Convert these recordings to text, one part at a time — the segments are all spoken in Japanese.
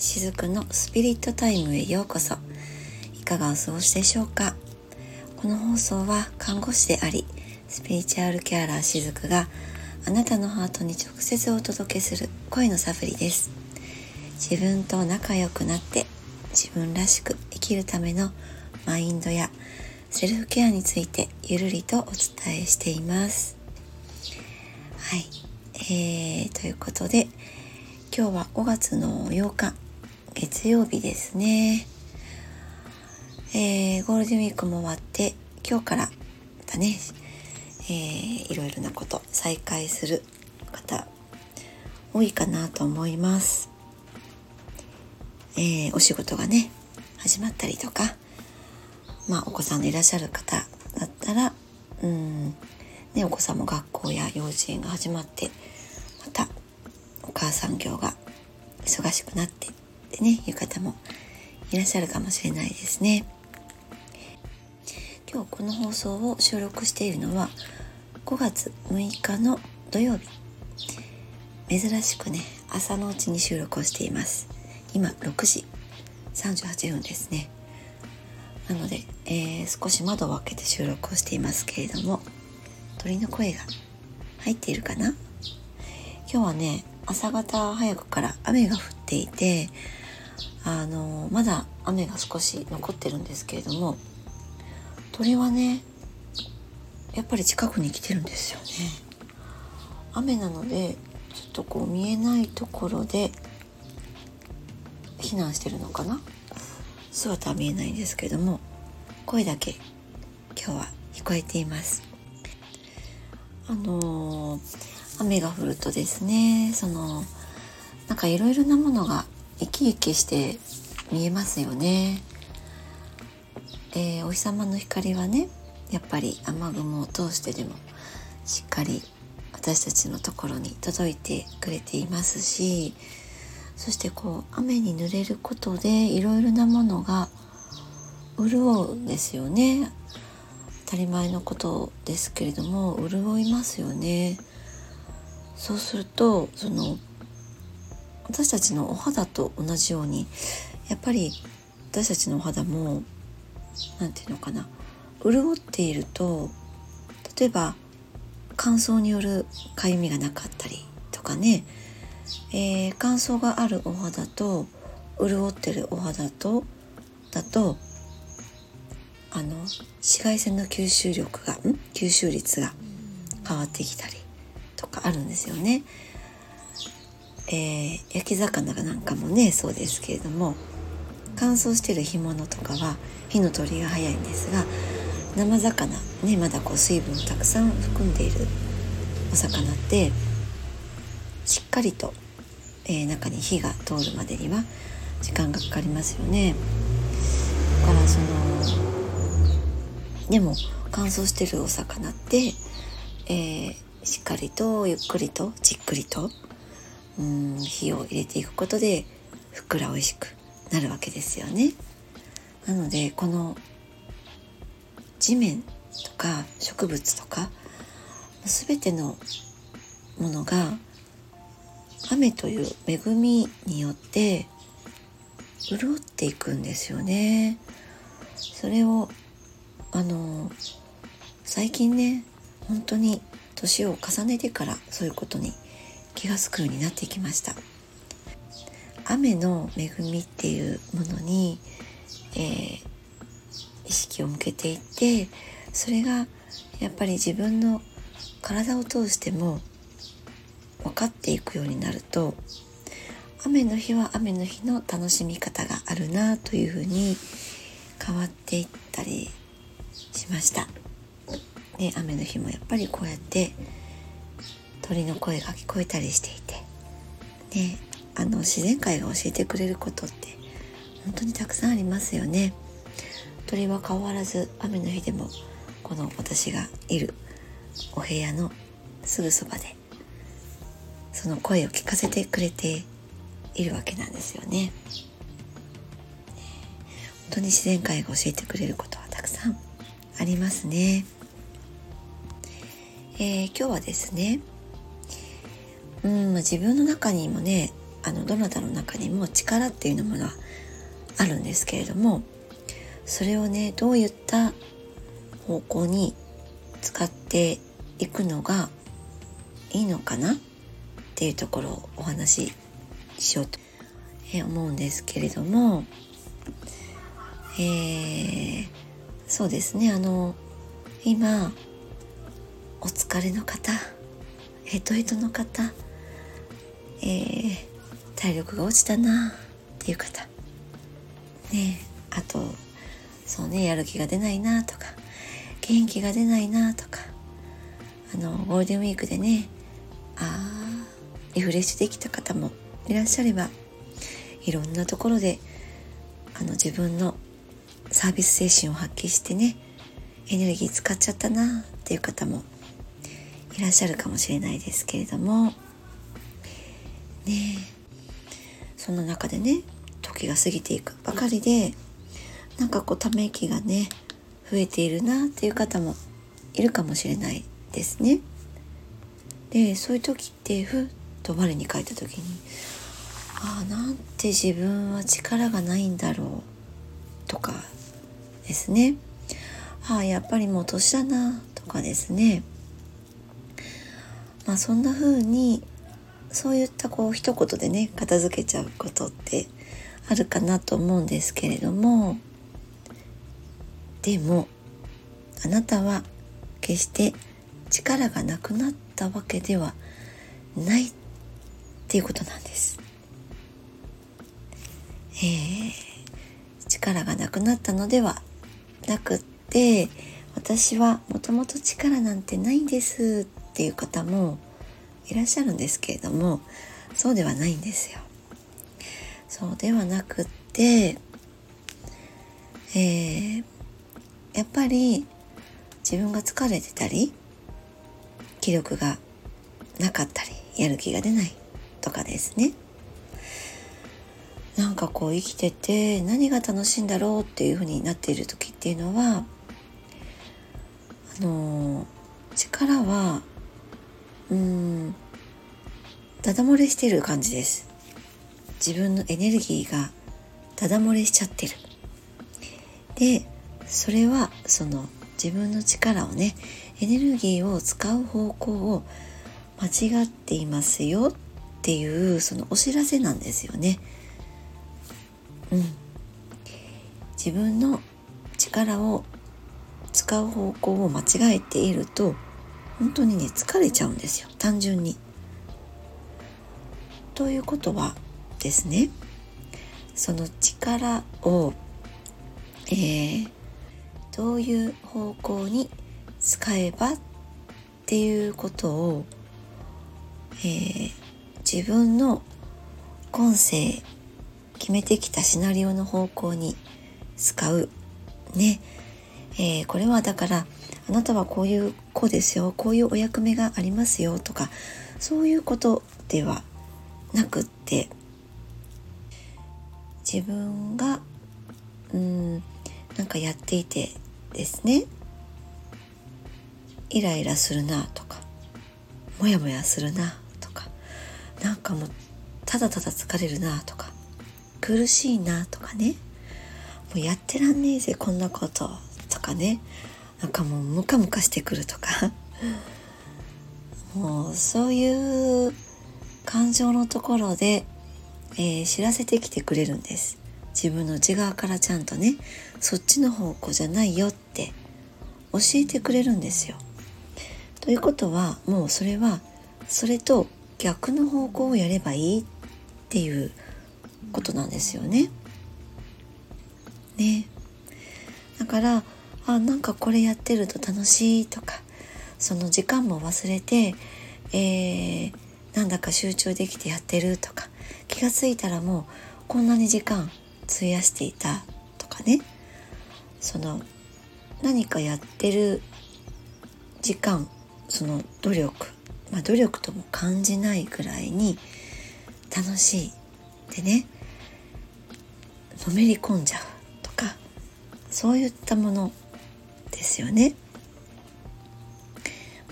しずくのスピリットタイムへようこそ。いかがお過ごしでしょうか？この放送は看護師でありスピリチュアルケアラーしずくがあなたのハートに直接お届けする声のサプリです。自分と仲良くなって自分らしく生きるためのマインドやセルフケアについてゆるりとお伝えしています。はい、えー、ということで今日は5月の8日月曜日ですね、えー、ゴールデンウィークも終わって今日からだね、えー、いろいろなこと再開する方多いかなと思います、えー、お仕事がね始まったりとかまあお子さんいらっしゃる方だったらうんね、お子さんも学校や幼稚園が始まってまたお母さん業が忙しくなってってねいう方もいらっしゃるかもしれないですね。今日この放送を収録しているのは5月6日の土曜日。珍しくね朝のうちに収録をしています。今6時38分ですね。なので、えー、少し窓を開けて収録をしていますけれども鳥の声が入っているかな？今日はね朝方早くから雨が降っていてあのまだ雨が少し残ってるんですけれども鳥はねやっぱり近くに来てるんですよね。雨なのでちょっとこう見えないところで避難してるのかな。姿は見えないんですけれども声だけ今日は聞こえています。あの、雨が降るとですねそのなんかいろいろなものが生き生きして見えますよね。えー、お日様の光はねやっぱり雨雲を通してでもしっかり私たちのところに届いてくれていますしそしてこう雨に濡れることでいろいろなものが潤うんですよね当たり前のことですけれども潤いますよねそうするとその私たちのお肌と同じようにやっぱり私たちのお肌も何て言うのかな潤っていると例えば乾燥によるかゆみがなかったりとかね、えー、乾燥があるお肌と潤ってるお肌とだとあの紫外線の吸収力がん吸収率が変わってきたりとかあるんですよね。えー、焼き魚なんかもねそうですけれども乾燥してる干物とかは火の通りが早いんですが生魚ねまだこう水分をたくさん含んでいるお魚ってしっかりと、えー、中に火が通るまでには時間がかかりますよね。だからそのでも乾燥してるお魚って、えー、しっかりとゆっくりとじっくりとうん火を入れていくことでふっくら美味しくなるわけですよね。なのでこの地面とか植物とか全てのものが雨という恵みによって潤っていくんですよね。それをあの最近ね本当に年を重ねてからそういうことに気が付くようになってきました雨の恵みっていうものに、えー、意識を向けていってそれがやっぱり自分の体を通しても分かっていくようになると雨の日は雨の日の楽しみ方があるなというふうに変わっていったりしました。で雨の日もやっぱりこうやって鳥の声が聞こえたりしていてであの自然界が教えてくれることって本当にたくさんありますよね。鳥は変わらず雨の日でもこの私がいるお部屋のすぐそばでその声を聞かせてくれているわけなんですよね。本当に自然界が教えてくれることはたくさんありますね。えー、今日はですね、うん、自分の中にもねあのどなたの中にも力っていうのものはあるんですけれどもそれをねどういった方向に使っていくのがいいのかなっていうところをお話ししようと思うんですけれども、えー、そうですねあの今お疲れの方ヘトヘトの方、えー、体力が落ちたなっていう方。ねあとそうねやる気が出ないなとか元気が出ないなとかあのゴールデンウィークでねあリフレッシュできた方もいらっしゃればいろんなところであの自分のサービス精神を発揮してねエネルギー使っちゃったなっていう方もいらっしゃるかもしれないですけれども。ね。その中でね時が過ぎていくばかりでなんかこうため息がね増えているなっていう方もいるかもしれないですね。でそういう時ってふっと我に返った時にああなんて自分は力がないんだろうとかですね。ああやっぱりもう年だなとかですね。まあそんな風にそういったこう一言でね片付けちゃうことってあるかなと思うんですけれどもでもあなたは決して力がなくなったわけではないっていうことなんです。えー、力がなくなったのではなくって私はもともと力なんてないんですっていう方もいらっしゃるんですけれどもそうではないんですよ。そうではなくって、えー、やっぱり自分が疲れてたり気力がなかったりやる気が出ないとかですねなんかこう生きてて何が楽しいんだろうっていうふうになっている時っていうのはあの力はうんダダ漏れしてる感じです自分のエネルギーがダダ漏れしちゃってるでそれはその自分の力をねエネルギーを使う方向を間違っていますよっていうそのお知らせなんですよね。うん、自分の力を使う方向を間違えていると本当にね疲れちゃうんですよ単純に。ということはですねその力を、えー、どういう方向に使えばっていうことを、えー、自分の今世決めてきたシナリオの方向に使う。ね、えー、これはだからあなたはこういう子ですよこういうお役目がありますよとかそういうことではなくって。自分がうんなんかやっていてですね。イライラするなとかモヤモヤするなとかなんかもうただただ疲れるなとか苦しいなとかね。もうやってらんねえぜこんなこととかね。なんかもうムカムカしてくるとか。もうそういう感情のところで、えー、知らせてきてくれるんです自分の内側からちゃんとねそっちの方向じゃないよって教えてくれるんですよ。ということはもうそれはそれと逆の方向をやればいいっていうことなんですよね。ね。だからあなんかこれやってると楽しいとかその時間も忘れて、えー、なんだか集中できてやってるとか気が付いたらもうこんなに時間費やしていたとかね。その何かやってる時間その努力まあ努力とも感じないぐらいに楽しいでね。のめり込んじゃうとかそういったものですよね。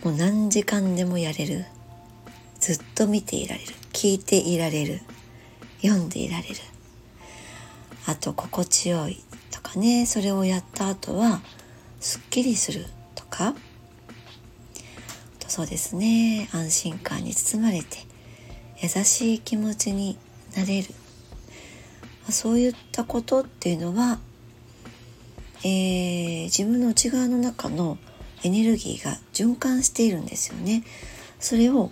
もう何時間でもやれる。ずっと見ていられる。聞いていられる。読んでいられる。あと心地よいとかね。それをやった後はすっきりするとか。そうですね。安心感に包まれて優しい気持ちになれる。そういったことっていうのは、えー、自分の内側の中のエネルギーが循環しているんですよね。それを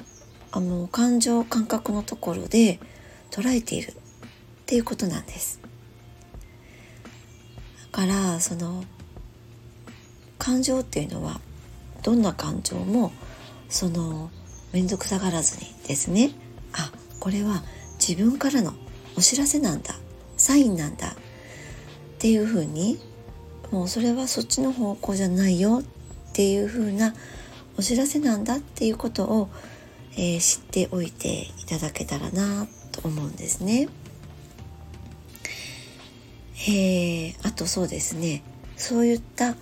あの感情感覚のところで捉えているっていうことなんです。だからその感情っていうのはどんな感情もその面倒くさがらずにですねあこれは自分からのお知らせなんだサインなんだっていうふうにもうそれはそっちの方向じゃないよっていうふうなお知らせなんだっていうことを、えー、知っておいていただけたらなと思うんですね。えー、あとそうですねそういった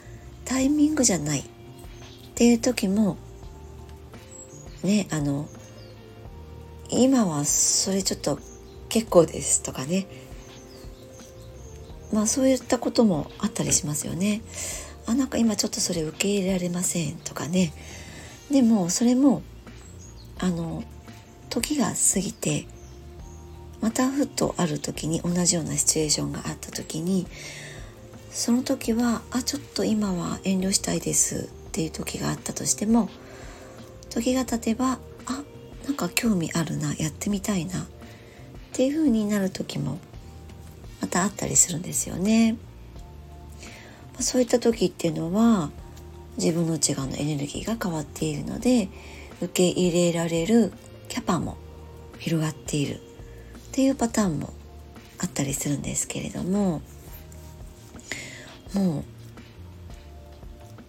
タイミングじゃないっていう時もねあの今はそれちょっと結構ですとかねまあそういったこともあったりしますよね。あなんか今ちょっとそれ受け入れられませんとかねでもそれもあの時が過ぎてまたふっとある時に同じようなシチュエーションがあった時にその時はあちょっと今は遠慮したいですっていう時があったとしても時が経てばあなんか興味あるなやってみたいなっていう風になる時もまたあったりするんですよね。そういった時っていうのは自分の内側のエネルギーが変わっているので受け入れられるキャパも広がっているっていうパターンもあったりするんですけれどももう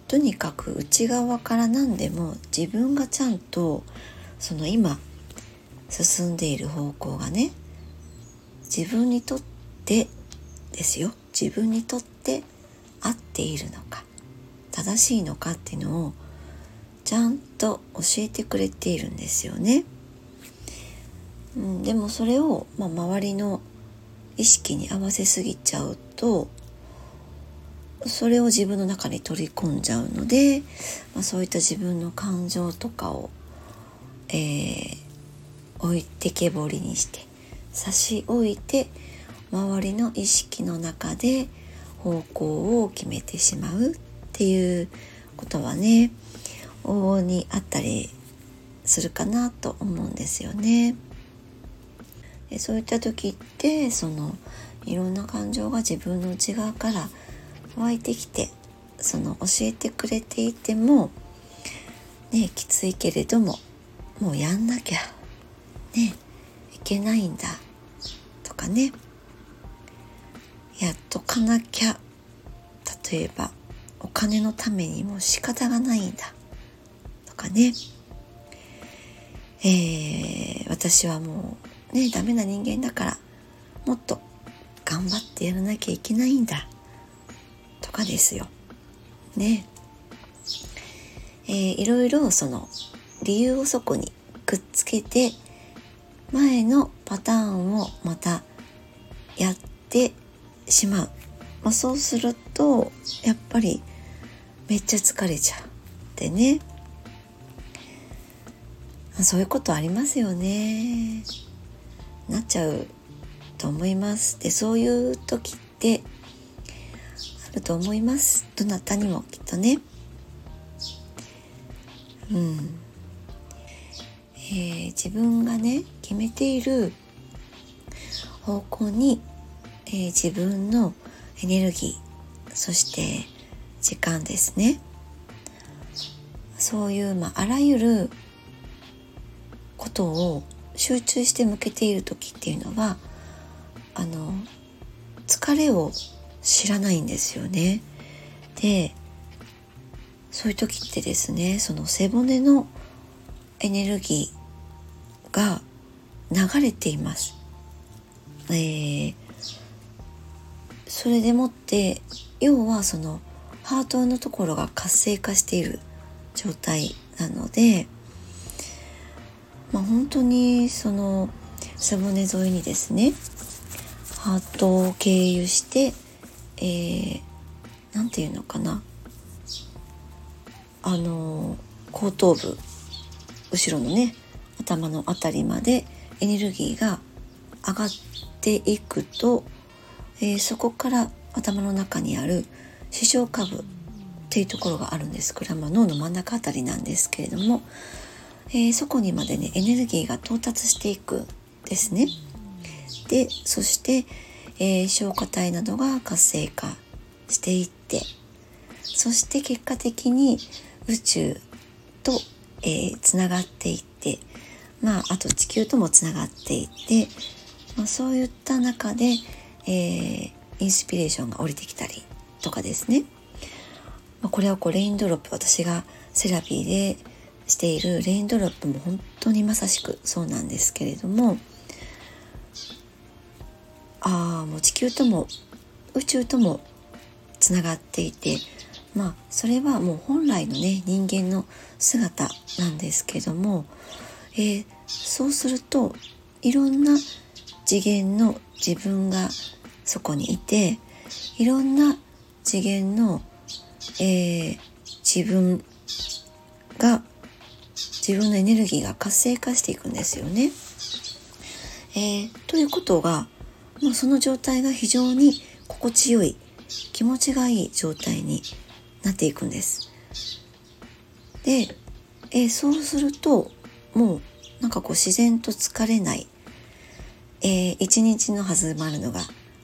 とにかく内側から何でも自分がちゃんとその今進んでいる方向がね自分にとってですよ。自分にとって合っているのか正しいのかっていうのをちゃんと教えてくれているんですよね。うん、でもそれを、まあ、周りの意識に合わせすぎちゃうとそれを自分の中に取り込んじゃうので、まあ、そういった自分の感情とかを、えー、置いてけぼりにして差し置いて周りの意識の中で方向を決めてしまうっていうことはね往々にあったりするかなと思うんですよね。でそういった時ってそのいろんな感情が自分の内側から湧いてきてその教えてくれていてもねきついけれどももうやんなきゃねいけないんだとかねやっとかなきゃ例えばお金のためにも仕方がないんだかね、えー、私はもうねダメな人間だからもっと頑張ってやらなきゃいけないんだとかですよ。ね。えー、いろいろその理由をそこにくっつけて前のパターンをまたやってしまう、まあ、そうするとやっぱりめっちゃ疲れちゃってねそういうことありますよね。なっちゃうと思います。でそういう時ってあると思います。どなたにもきっとね。うん。えー、自分がね決めている方向にえー、自分のエネルギーそして時間ですね。そういう、まあ、あらゆることを集中して向けている時っていうのはあの疲れを知らないんですよね。でそういう時ってですねその背骨のエネルギーが流れています。えー、それでもって要はそのハートのところが活性化している状態なので、まあ、本当にその背骨沿いにですねハートを経由してえー、ていうのかなあの後頭部後ろのね頭の辺りまでエネルギーが上がっていくと、えー、そこから頭の中にある視床下部っていうところがあるんです。これはま脳の真ん中あたりなんですけれども、えー、そこにまでねエネルギーが到達していくですね。でそして、えー、消化体などが活性化していってそして結果的に宇宙と、えー、つながっていってまああと地球ともつながっていって、まあ、そういった中で、えー、インスピレーションが降りてきたりとかですね、ま、これはこうレインドロップ私がセラピーでしているレインドロップも本当にまさしくそうなんですけれどもああもう地球とも宇宙ともつながっていてまあそれはもう本来のね人間の姿なんですけども、えー、そうするといろんな次元の自分がそこにいていろんな次元の、えー、自分が自分のエネルギーが活性化していくんですよね。えー、ということがもうその状態が非常に心地よい気持ちがいい状態になっていくんです。で、えー、そうするともうなんかこう自然と疲れない、えー、一日の始まるのが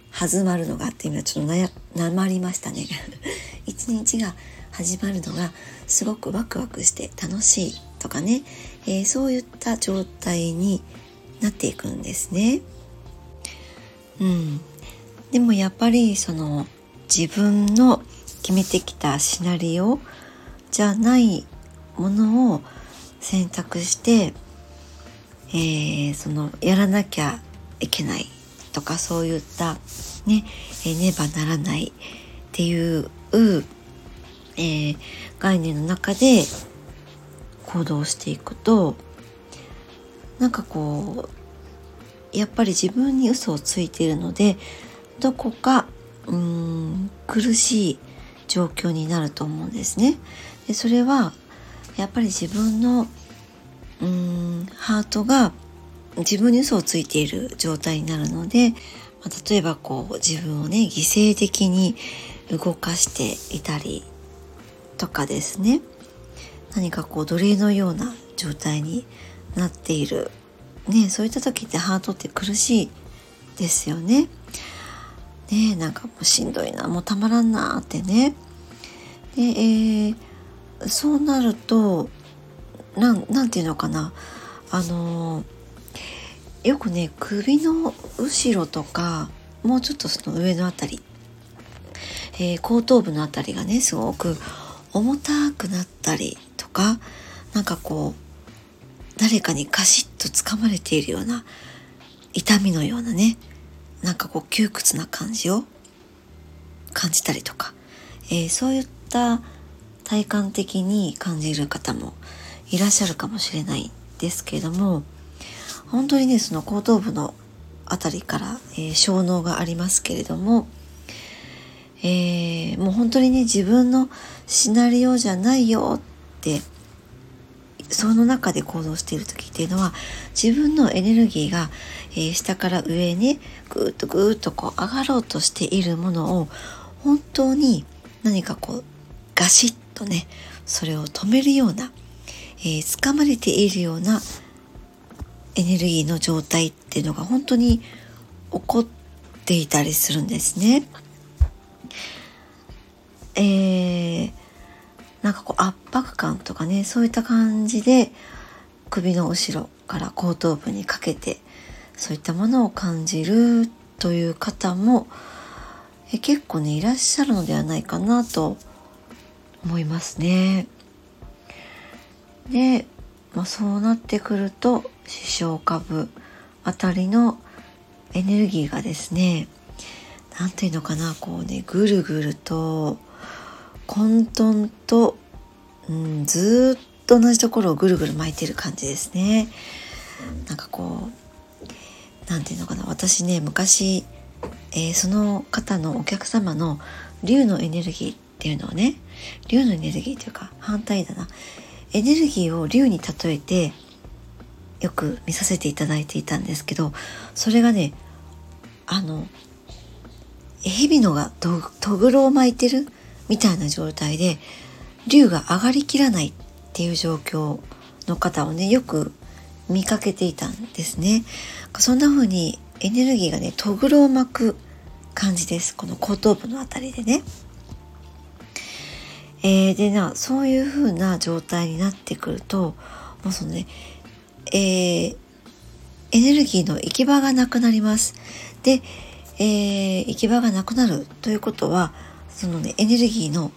始まるのがって今ちょっとなまりましたね 一日が始まるのがすごくワクワクして楽しいとかね、えー、そういった状態になっていくんですね。うん、でもやっぱりその自分の決めてきたシナリオじゃないものを選択して、えー、そのやらなきゃいけないとかそういったね、えー、ねばならないっていう、えー、概念の中で行動していくとなんかこうやっぱり自分に嘘をついているのでどこかうーん苦しい状況になると思うんですね。でそれはやっぱり自分のうーんハートが自分に嘘をついている状態になるので、まあ、例えばこう自分をね犠牲的に動かしていたりとかですね何かこう奴隷のような状態になっている、ね、そういった時ってハートって苦しいですよね。ねなんかもうしんどいなもうたまらんなってね。で、えー、そうなるとなんなんていうのかな。あのー、よくね首の後ろとかもうちょっとその上の辺り、えー、後頭部の辺りがねすごく重たくなったりかなんかこう誰かにカシッと掴まれているような痛みのようなねなんかこう窮屈な感じを感じたりとか、えー、そういった体感的に感じる方もいらっしゃるかもしれないですけれども本当にねその後頭部の辺りから、えー、小脳がありますけれども、えー、もう本当にね自分のシナリオじゃないよっってその中で行動している時っていうのは自分のエネルギーが、えー、下から上にぐーっとぐーっとこう上がろうとしているものを本当に何かこうガシッとねそれを止めるような、えー、掴まれているようなエネルギーの状態っていうのが本当に起こっていたりするんですね。えー、なんかこう圧迫感とかねそういった感じで首の後ろから後頭部にかけてそういったものを感じるという方もえ結構ねいらっしゃるのではないかなと思いますね。で、まあ、そうなってくると視床下部あたりのエネルギーがですね何ていうのかなこうねぐるぐると混沌と、うん、ずっと同じところをぐるぐる巻いてる感じですね。なんかこう何て言うのかな私ね昔、えー、その方のお客様の竜のエネルギーっていうのをね竜のエネルギーというか反対だなエネルギーを竜に例えてよく見させていただいていたんですけどそれがねあの蛇のがとぐろを巻いてるみたいな状態で竜が上がりきらないっていう状況の方をねよく見かけていたんですね。そんな風にエネルギーがねとぐろを巻く感じです。この後頭部のあたりでね。えー、でなそういう風な状態になってくるともうそのねえー、エネルギーの行き場がなくなります。で、えー、行き場がなくなるということはそのねエネルギーの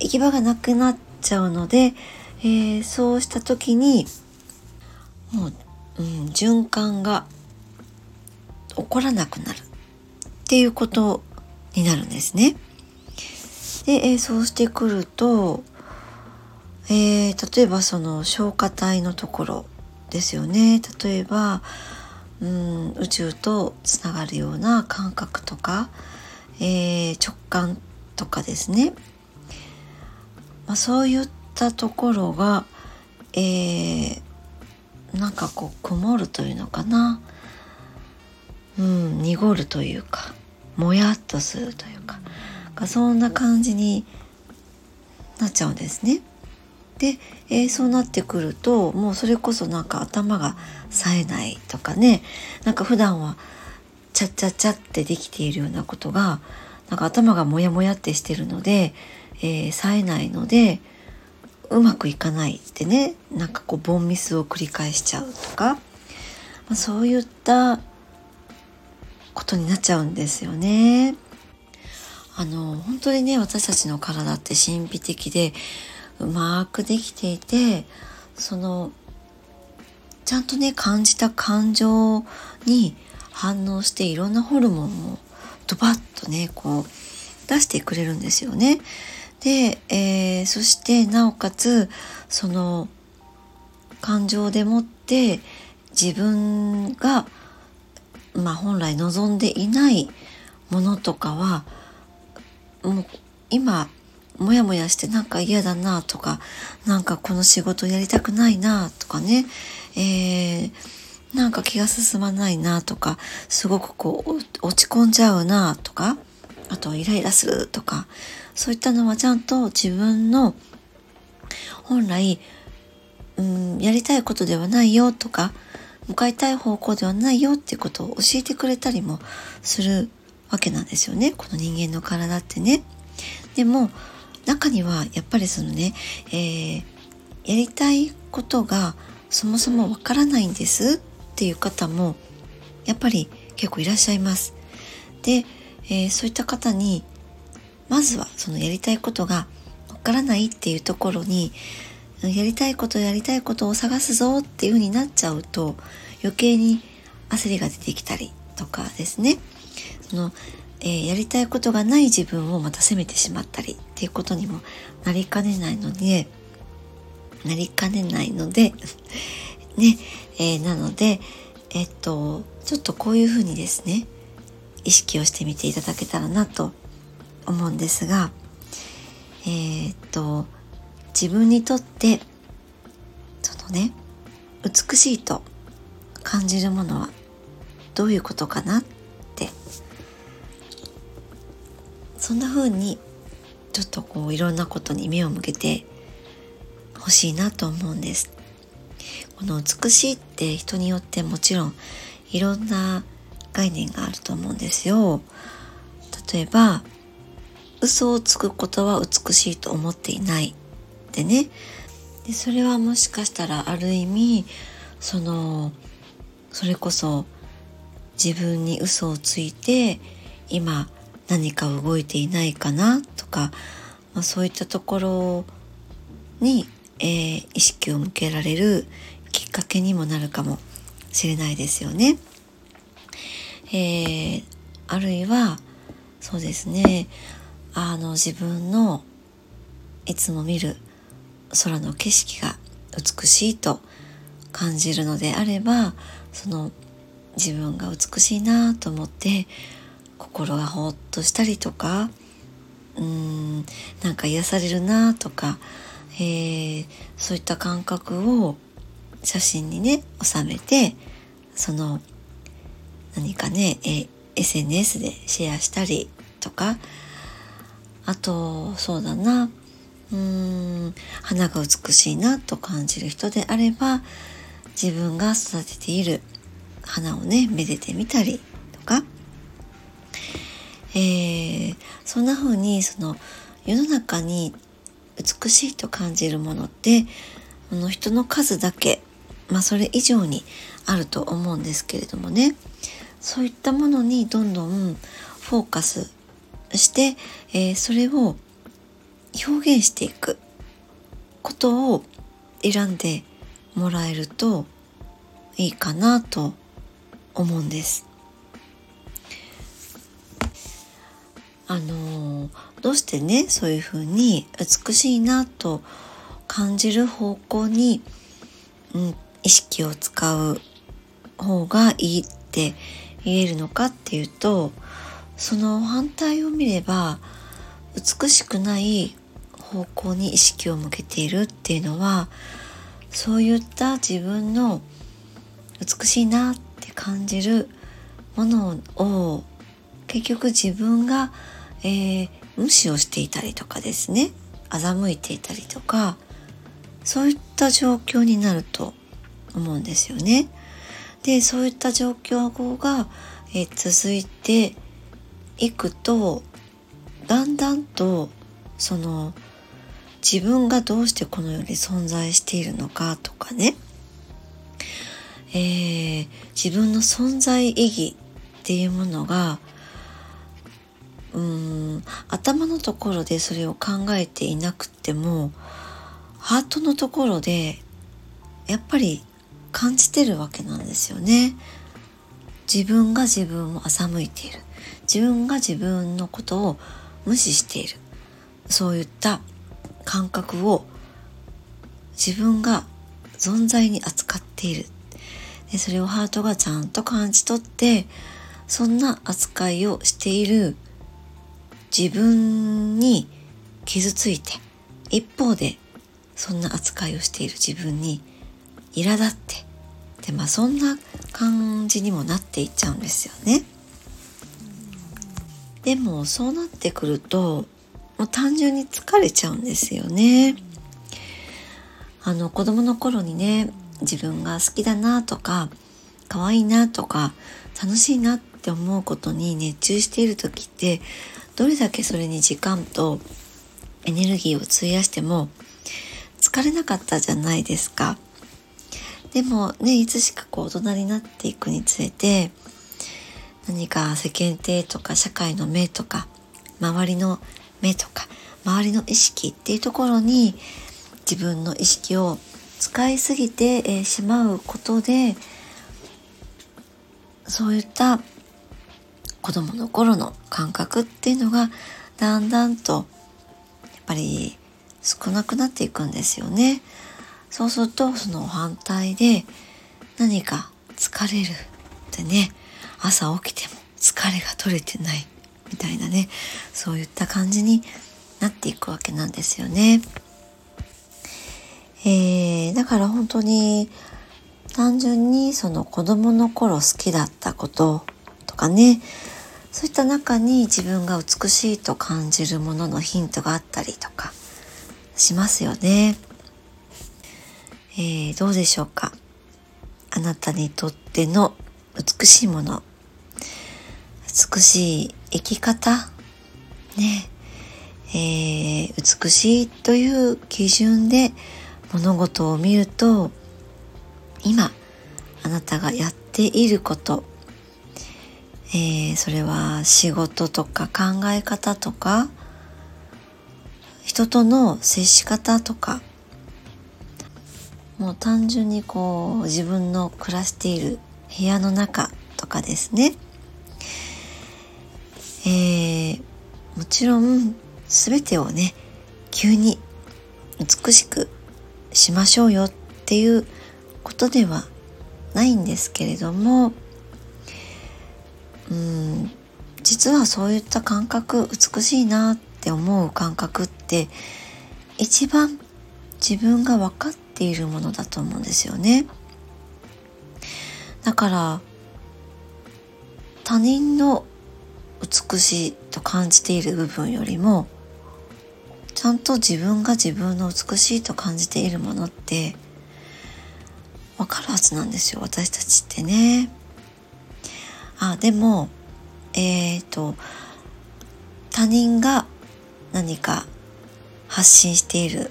行き場がなくなっちゃうので、えー、そうした時にもう、うん、循環が起こらなくなるっていうことになるんですね。で、えー、そうしてくると、えー、例えばその消化体のところですよね例えばうん宇宙とつながるような感覚とか、えー、直感とかですね、まあ、そういったところが、えー、なんかこう曇るというのかな、うん、濁るというかもやっとするというかそんな感じになっちゃうんですね。で、えー、そうなってくるともうそれこそなんか頭が冴えないとかね。なんか普段はチャッチャッチャってできているようなことがなんか頭がモヤモヤってしてるので、えー、冴えないのでうまくいかないってねなんかこうボンミスを繰り返しちゃうとか、まあ、そういったことになっちゃうんですよね。あの本当にね私たちの体って神秘的でうまくできていてそのちゃんとね感じた感情に反応していろんなホルモンをドバッとねこう出してくれるんですよね。で、えー、そしてなおかつその感情でもって自分が、まあ、本来望んでいないものとかはもう今モヤモヤしてなんか嫌だなとかなんかこの仕事やりたくないなとかね、えー、なんか気が進まないなとかすごくこう落ち込んじゃうなとかあとイライラするとかそういったのはちゃんと自分の本来、うん、やりたいことではないよとか向かいたい方向ではないよっていうことを教えてくれたりもするわけなんですよねこの人間の体ってね。でも中にはやっぱりそのね、えー、やりたいことがそもそもわからないんですっていう方もやっぱり結構いらっしゃいます。で、えー、そういった方にまずはそのやりたいことがわからないっていうところにやりたいことやりたいことを探すぞっていう風になっちゃうと余計に焦りが出てきたりとかですねそのえー、やりたいことがない自分をまた責めてしまったりっていうことにもなりかねないのでなりかねないので ね、えー、なのでえっとちょっとこういうふうにですね意識をしてみていただけたらなと思うんですがえー、っと自分にとってそのね美しいと感じるものはどういうことかなってそんな風にちょっとこういろんなことに目を向けてほしいなと思うんです。この美しいって人によってもちろんいろんな概念があると思うんですよ。例えば嘘をつくことは美しいと思っていないでね。でそれはもしかしたらある意味そのそれこそ自分に嘘をついて今何か動いていないかなとか、まあ、そういったところに、えー、意識を向けられるきっかけにもなるかもしれないですよね。えー、あるいはそうですねあの自分のいつも見る空の景色が美しいと感じるのであればその自分が美しいなと思って心がほっとしたりとかうーんなんか癒されるなとか、えー、そういった感覚を写真にね収めてその何かね、えー、SNS でシェアしたりとかあとそうだなうーん花が美しいなと感じる人であれば自分が育てている花をねめでてみたりとか、えー、そんな風にその世の中に美しいと感じるものってあの人の数だけ、まあ、それ以上にあると思うんですけれどもねそういったものにどんどんフォーカスして、えー、それを表現していくことを選んでもらえるといいかなと思うんです。あのどうしてねそういうふうに美しいなと感じる方向に、うん、意識を使う方がいいって言えるのかっていうとその反対を見れば美しくない方向に意識を向けているっていうのはそういった自分の美しいなって感じるものを結局自分が、えー、無視をしていたりとかですね欺いていたりとかそういった状況になると思うんですよね。でそういった状況が、えー、続いていくとだんだんとその自分がどうしてこの世に存在しているのかとかね、えー、自分の存在意義っていうものがうーん。頭のところでそれを考えていなくてもハートのところでやっぱり感じてるわけなんですよね。自分が自分を欺いている。自分が自分のことを無視している。そういった感覚を自分が存在に扱っている。でそれをハートがちゃんと感じ取ってそんな扱いをしている自分に傷ついて一方でそんな扱いをしている自分に苛立ってでまあそんな感じにもなっていっちゃうんですよね。でもそうなってくるともう単純に疲れちゃうんですよね。あの子供の頃にね自分が好きだなとか可愛いなとか楽しいなって思うことに熱中している時ってどれだけそれに時間とエネルギーを費やしても疲れなかったじゃないですか。でもねいつしかこう大人になっていくにつれて何か世間体とか社会の目とか周りの目とか周りの意識っていうところに自分の意識を使いすぎてしまうことでそういった子供の頃の感覚っていうのがだんだんとやっぱり少なくなっていくんですよね。そうするとその反対で何か疲れるってね朝起きても疲れが取れてないみたいなねそういった感じになっていくわけなんですよね。えー、だから本当に単純にその子供の頃好きだったことかね。そういった中に自分が美しいと感じるもののヒントがあったりとかしますよね。えー、どうでしょうか？あなたにとっての美しいもの。美しい生き方？ね。えー、美しいという基準で物事を見ると今あなたがやっていること、えー、それは仕事とか考え方とか人との接し方とか。もう単純にこう自分の暮らしている部屋の中とかですね。えー、もちろん全てをね急に美しくしましょうよっていうことではないんですけれどもうん実はそういった感覚美しいなって思う感覚って一番自分が分かっているものだと思うんですよね。だから他人の美しいと感じている部分よりもちゃんと自分が自分の美しいと感じているものってわかるはずなんですよ私たちってね。あでもえっ、ー、と他人が何か発信している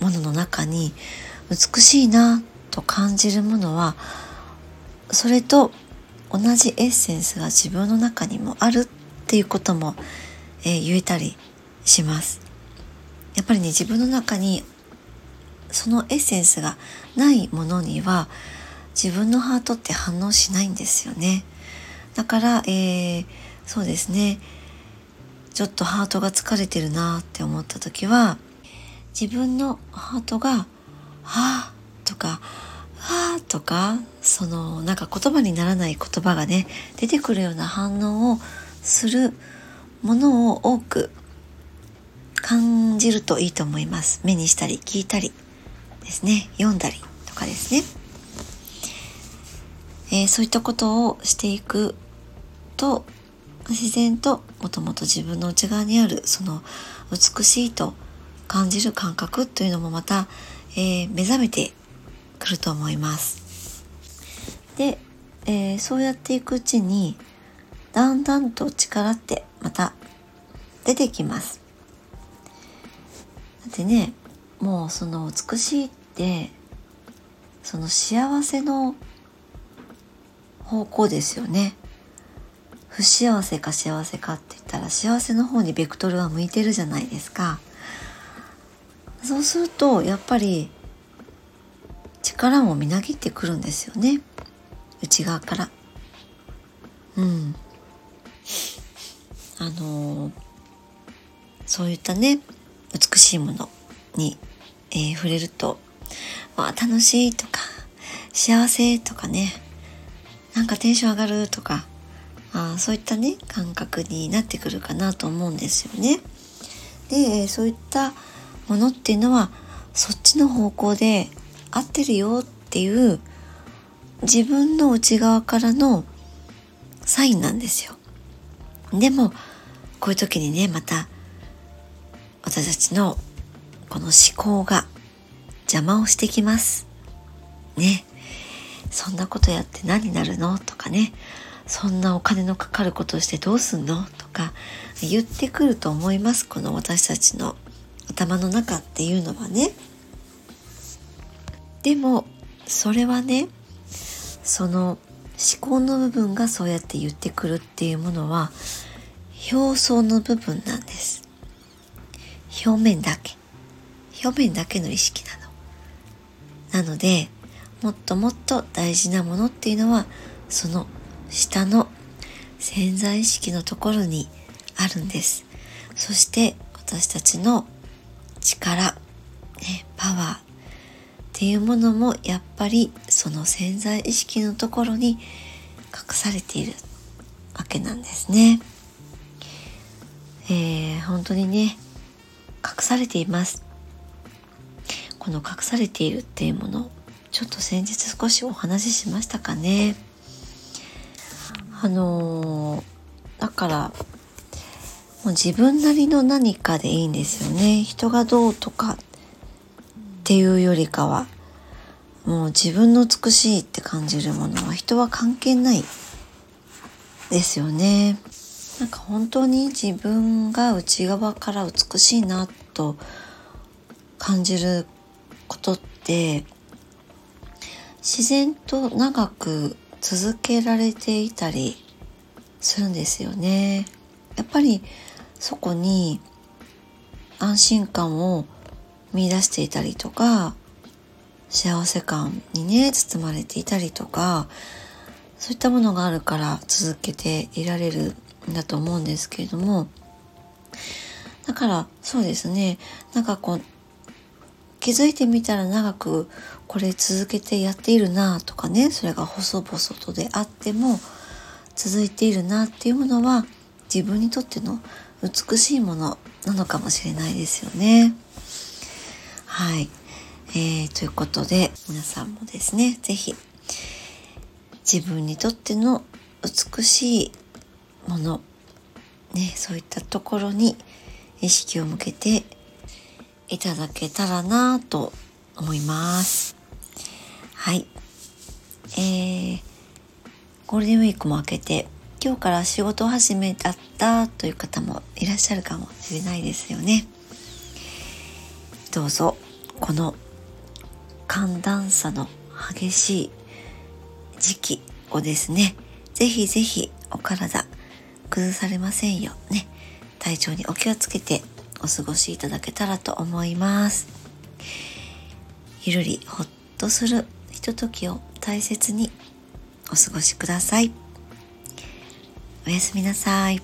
ものの中に美しいなと感じるものはそれと同じエッセンスが自分の中にもあるっていうことも、えー、言えたりします。やっぱりね自分の中にそのエッセンスがないものには自分のハートって反応しないんですよね。だから、えー、そうですね。ちょっとハートが疲れてるなって思った時は自分のハートが「はあ」とか「はあ」とかそのなんか言葉にならない言葉がね出てくるような反応をするものを多く感じるといいと思います。目にしたり聞いたりですね。読んだりとかですね、えー、そういったことをしていくと自然ともともと自分の内側にあるその美しいと感じる感覚というのもまた、えー、目覚めてくると思います。で、えー、そうやっていくうちにだんだんと力ってまた出てきます。だってねもうその美しいってその幸せの方向ですよね。不幸せか幸せかって言ったら幸せの方にベクトルは向いてるじゃないですか。そうするとやっぱり力もみなぎってくるんですよね。内側から。うん。あのー、そういったね美しいものに、えー、触れると「わあ楽しい」とか「幸せ」とかねなんかテンション上がるとかあそういったね感覚になってくるかなと思うんですよね。でそういったものっていうのはそっちの方向で合ってるよっていう自分の内側からのサインなんですよ。でもこういう時にねまた私たちのこの思考が邪魔をしてきます。ね。そんなことやって何になるの？とかね。そんなお金のかかることしてどうすんの？とか言ってくると思います。この私たちの頭の中っていうのはね。でもそれはねその思考の部分がそうやって言ってくるっていうものは表層の部分なんです。表面だけ。表面だけの意識なの。なのでもっともっと大事なものっていうのはその下の潜在意識のところにあるんです。そして私たちの力、ね、パワーっていうものもやっぱりその潜在意識のところに隠されているわけなんですね。えー、本当にね隠されています。この隠されているっていうものちょっと先日少しお話ししましたかね。あのー、だからもう自分なりの何かでいいんですよね。人がどうとかっていうよりかはもう自分の美しいって感じるものは人は関係ないですよね。なんか本当に自分が内側から美しいなと感じることって自然と長く続けられていたりするんですよね。やっぱりそこに安心感を見出していたりとか幸せ感にね包まれていたりとかそういったものがあるから続けていられるんだと思うんですけれどもだからそうですねなんかこう気づいてみたら長くこれ続けてやっているなとかねそれが細々とであっても続いているなっていうものは自分にとっての美しいものなのかもしれないですよね。はい。えー、ということで皆さんもですね、是非自分にとっての美しいもの、ね、そういったところに意識を向けていただけたらなと思います。はい。えー、ゴールデンウィークも明けて今日から仕事始めだったという方もいらっしゃるかもしれないですよね。どうぞこの寒暖差の激しい時期をですね、ぜひぜひお体崩されませんよね。体調にお気をつけてお過ごしいただけたらと思います。ゆるりほっとするとときを大切にお過ごしください。おやすみなさい。